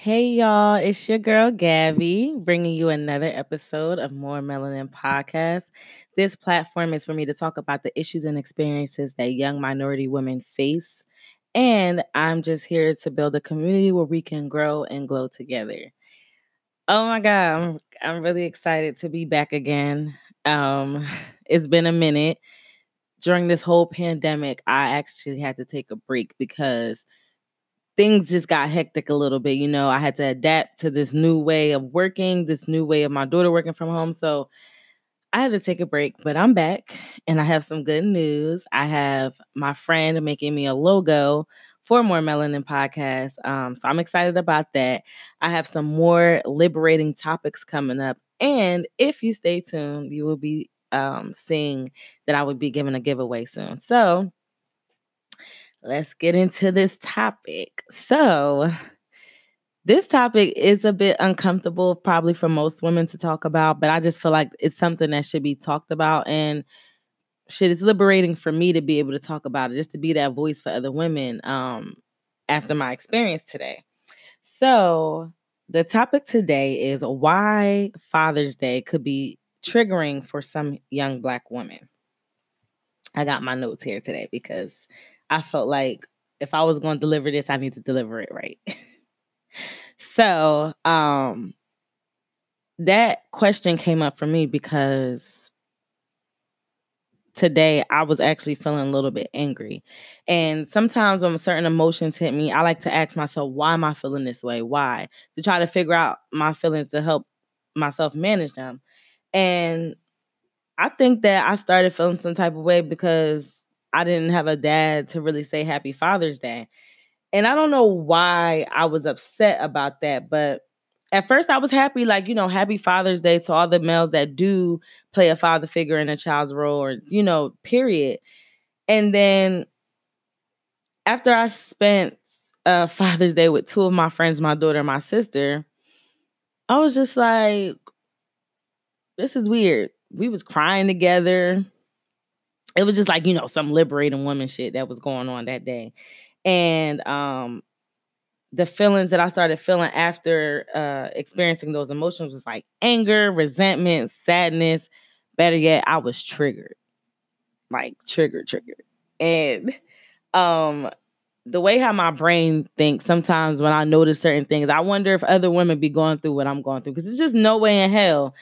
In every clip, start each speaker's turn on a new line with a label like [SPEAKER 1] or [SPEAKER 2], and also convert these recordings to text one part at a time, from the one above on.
[SPEAKER 1] Hey y'all, it's your girl Gabby bringing you another episode of More Melanin Podcast. This platform is for me to talk about the issues and experiences that young minority women face. And I'm just here to build a community where we can grow and glow together. Oh my God, I'm, I'm really excited to be back again. Um, it's been a minute. During this whole pandemic, I actually had to take a break because things just got hectic a little bit. You know, I had to adapt to this new way of working, this new way of my daughter working from home. So I had to take a break, but I'm back and I have some good news. I have my friend making me a logo for More Melanin podcast. Um, so I'm excited about that. I have some more liberating topics coming up. And if you stay tuned, you will be um, seeing that I would be giving a giveaway soon. So let's get into this topic. So, this topic is a bit uncomfortable, probably for most women to talk about, but I just feel like it's something that should be talked about. And shit, it's liberating for me to be able to talk about it, just to be that voice for other women um, after my experience today. So, the topic today is why Father's Day could be triggering for some young Black women. I got my notes here today because I felt like if I was going to deliver this, I need to deliver it right. so, um, that question came up for me because today I was actually feeling a little bit angry. And sometimes when certain emotions hit me, I like to ask myself, why am I feeling this way? Why? To try to figure out my feelings to help myself manage them. And I think that I started feeling some type of way because I didn't have a dad to really say happy Father's Day. And I don't know why I was upset about that, but at first I was happy, like, you know, happy Father's Day to all the males that do play a father figure in a child's role or, you know, period. And then after I spent uh, Father's Day with two of my friends, my daughter and my sister, I was just like, this is weird. We was crying together it was just like you know some liberating woman shit that was going on that day. And um the feelings that i started feeling after uh experiencing those emotions was like anger resentment sadness. Better yet i was triggered. Like triggered triggered. And um the way how my brain thinks sometimes when i notice certain things i wonder if other women be going through what i'm going through because there's just no way in hell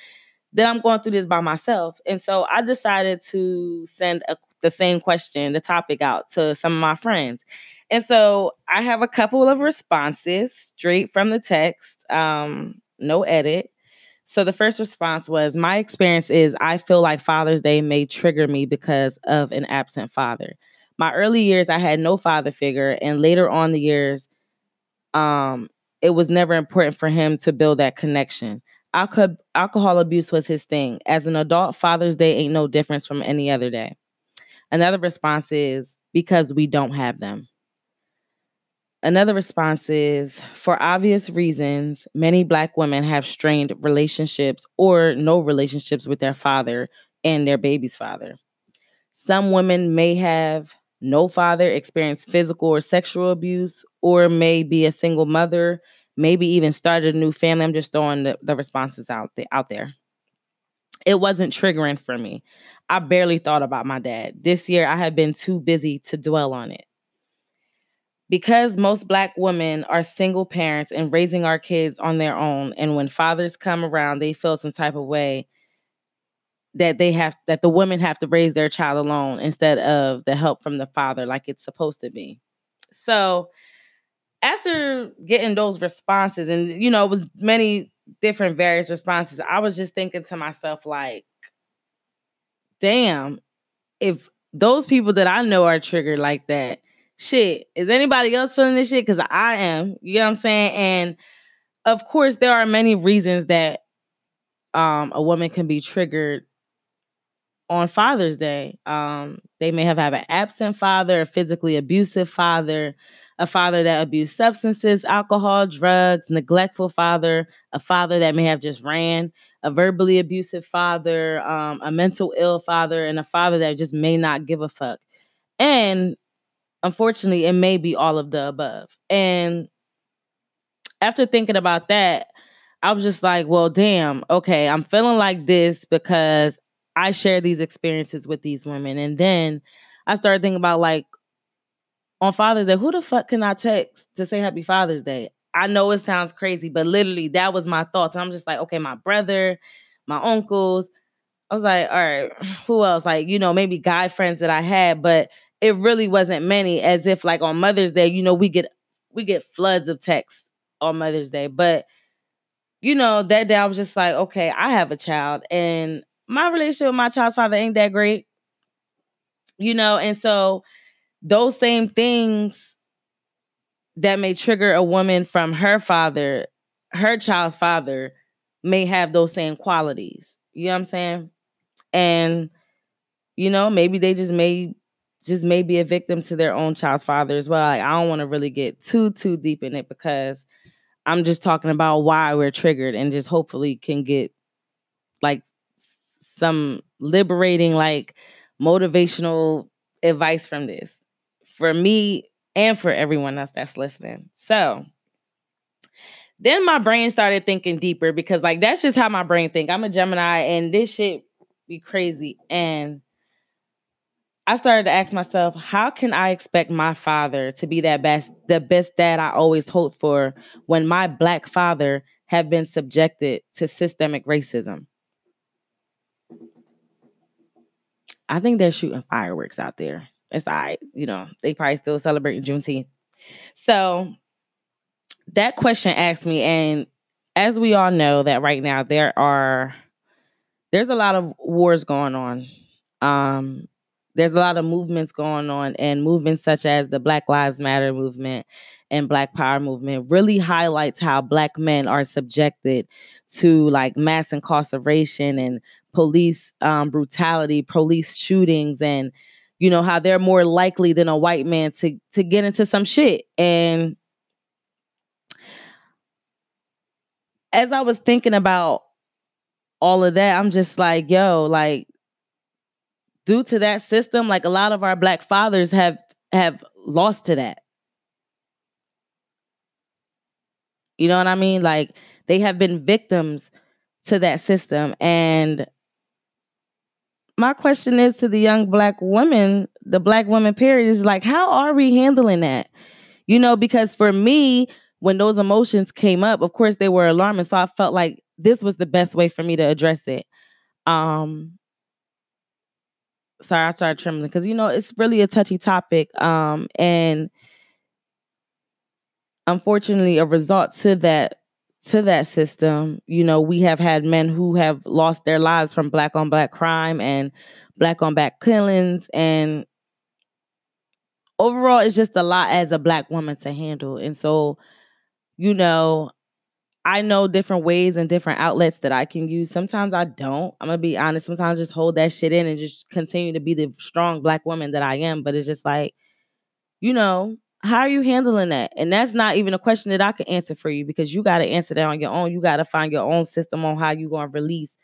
[SPEAKER 1] that I'm going through this by myself. And so I decided to send a, the same question, the topic out to some of my friends. And so I have a couple of responses straight from the text, um, no edit. So the first response was My experience is I feel like Father's Day may trigger me because of an absent father. My early years, I had no father figure, and later on the years, um, it was never important for him to build that connection. Alco- alcohol abuse was his thing. As an adult, Father's Day ain't no difference from any other day. Another response is because we don't have them. Another response is for obvious reasons, many Black women have strained relationships or no relationships with their father and their baby's father. Some women may have no father, experience physical or sexual abuse, or may be a single mother maybe even started a new family. I'm just throwing the, the responses out there out there. It wasn't triggering for me. I barely thought about my dad. This year I have been too busy to dwell on it. Because most black women are single parents and raising our kids on their own, and when fathers come around, they feel some type of way that they have that the women have to raise their child alone instead of the help from the father like it's supposed to be. So after getting those responses, and you know, it was many different various responses, I was just thinking to myself, like, damn, if those people that I know are triggered like that, shit, is anybody else feeling this shit? Because I am, you know what I'm saying? And of course, there are many reasons that um, a woman can be triggered on Father's Day. Um, they may have, have an absent father, a physically abusive father, a father that abused substances, alcohol, drugs, neglectful father, a father that may have just ran, a verbally abusive father, um, a mental ill father, and a father that just may not give a fuck. And unfortunately, it may be all of the above. And after thinking about that, I was just like, well, damn, okay, I'm feeling like this because I share these experiences with these women. And then I started thinking about like on Father's Day, who the fuck can I text to say happy Father's Day? I know it sounds crazy, but literally that was my thoughts. I'm just like, okay, my brother, my uncles. I was like, all right, who else? Like, you know, maybe guy friends that I had, but it really wasn't many. As if like on Mother's Day, you know, we get we get floods of texts on Mother's Day. But you know, that day I was just like, okay, I have a child and my relationship with my child's father ain't that great. You know, and so those same things that may trigger a woman from her father, her child's father, may have those same qualities. You know what I'm saying? And you know, maybe they just may just may be a victim to their own child's father as well. Like, I don't want to really get too too deep in it because I'm just talking about why we're triggered and just hopefully can get like some liberating like motivational advice from this for me and for everyone else that's listening. So then my brain started thinking deeper because like that's just how my brain think. I'm a Gemini and this shit be crazy. And I started to ask myself, how can I expect my father to be that best, the best dad I always hoped for when my black father have been subjected to systemic racism? I think they're shooting fireworks out there. It's all right. You know, they probably still celebrating Juneteenth. So that question asked me, and as we all know, that right now there are there's a lot of wars going on. Um, there's a lot of movements going on, and movements such as the Black Lives Matter movement and Black Power movement really highlights how Black men are subjected to like mass incarceration and police um, brutality, police shootings, and you know how they're more likely than a white man to to get into some shit. And as i was thinking about all of that i'm just like yo like due to that system like a lot of our black fathers have have lost to that. You know what i mean? Like they have been victims to that system. And my question is to the young black women, the black women period is like, how are we handling that? You know, because for me, when those emotions came up, of course they were alarming. So I felt like this was the best way for me to address it. Um sorry, I started trembling because you know it's really a touchy topic. Um and unfortunately a result to that to that system. You know, we have had men who have lost their lives from black on black crime and black on black killings. And overall, it's just a lot as a black woman to handle. And so, you know, I know different ways and different outlets that I can use. Sometimes I don't. I'm gonna be honest. Sometimes I just hold that shit in and just continue to be the strong black woman that I am. But it's just like, you know, how are you handling that? And that's not even a question that I can answer for you because you got to answer that on your own. You got to find your own system on how you're going to release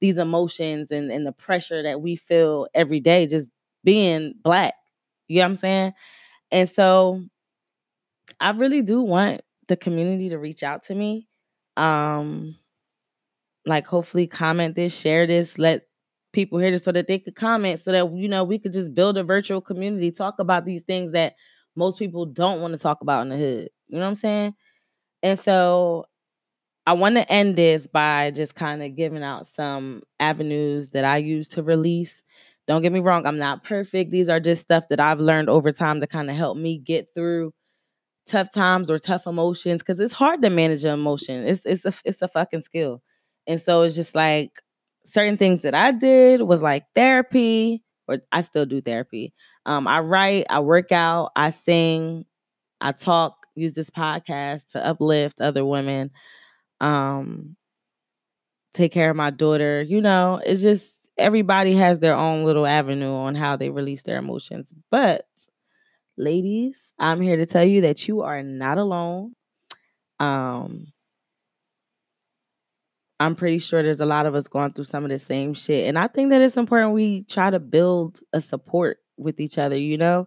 [SPEAKER 1] these emotions and, and the pressure that we feel every day just being black. You know what I'm saying? And so I really do want the community to reach out to me. Um like hopefully comment this, share this, let people hear this so that they could comment so that you know we could just build a virtual community, talk about these things that most people don't want to talk about in the hood. You know what I'm saying? And so I want to end this by just kind of giving out some avenues that I use to release. Don't get me wrong, I'm not perfect. These are just stuff that I've learned over time to kind of help me get through tough times or tough emotions because it's hard to manage an emotion. It's it's a it's a fucking skill. And so it's just like certain things that I did was like therapy, or I still do therapy. Um, I write, I work out, I sing, I talk, use this podcast to uplift other women, um, take care of my daughter. You know, it's just everybody has their own little avenue on how they release their emotions. But ladies, I'm here to tell you that you are not alone. Um, I'm pretty sure there's a lot of us going through some of the same shit. And I think that it's important we try to build a support with each other, you know?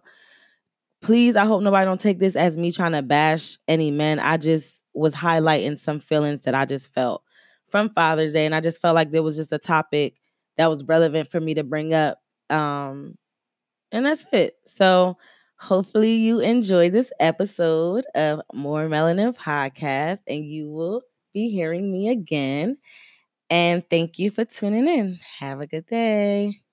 [SPEAKER 1] Please, I hope nobody don't take this as me trying to bash any men. I just was highlighting some feelings that I just felt from Father's Day. And I just felt like there was just a topic that was relevant for me to bring up. Um, and that's it. So hopefully you enjoy this episode of More Melanin Podcast and you will be hearing me again. And thank you for tuning in. Have a good day.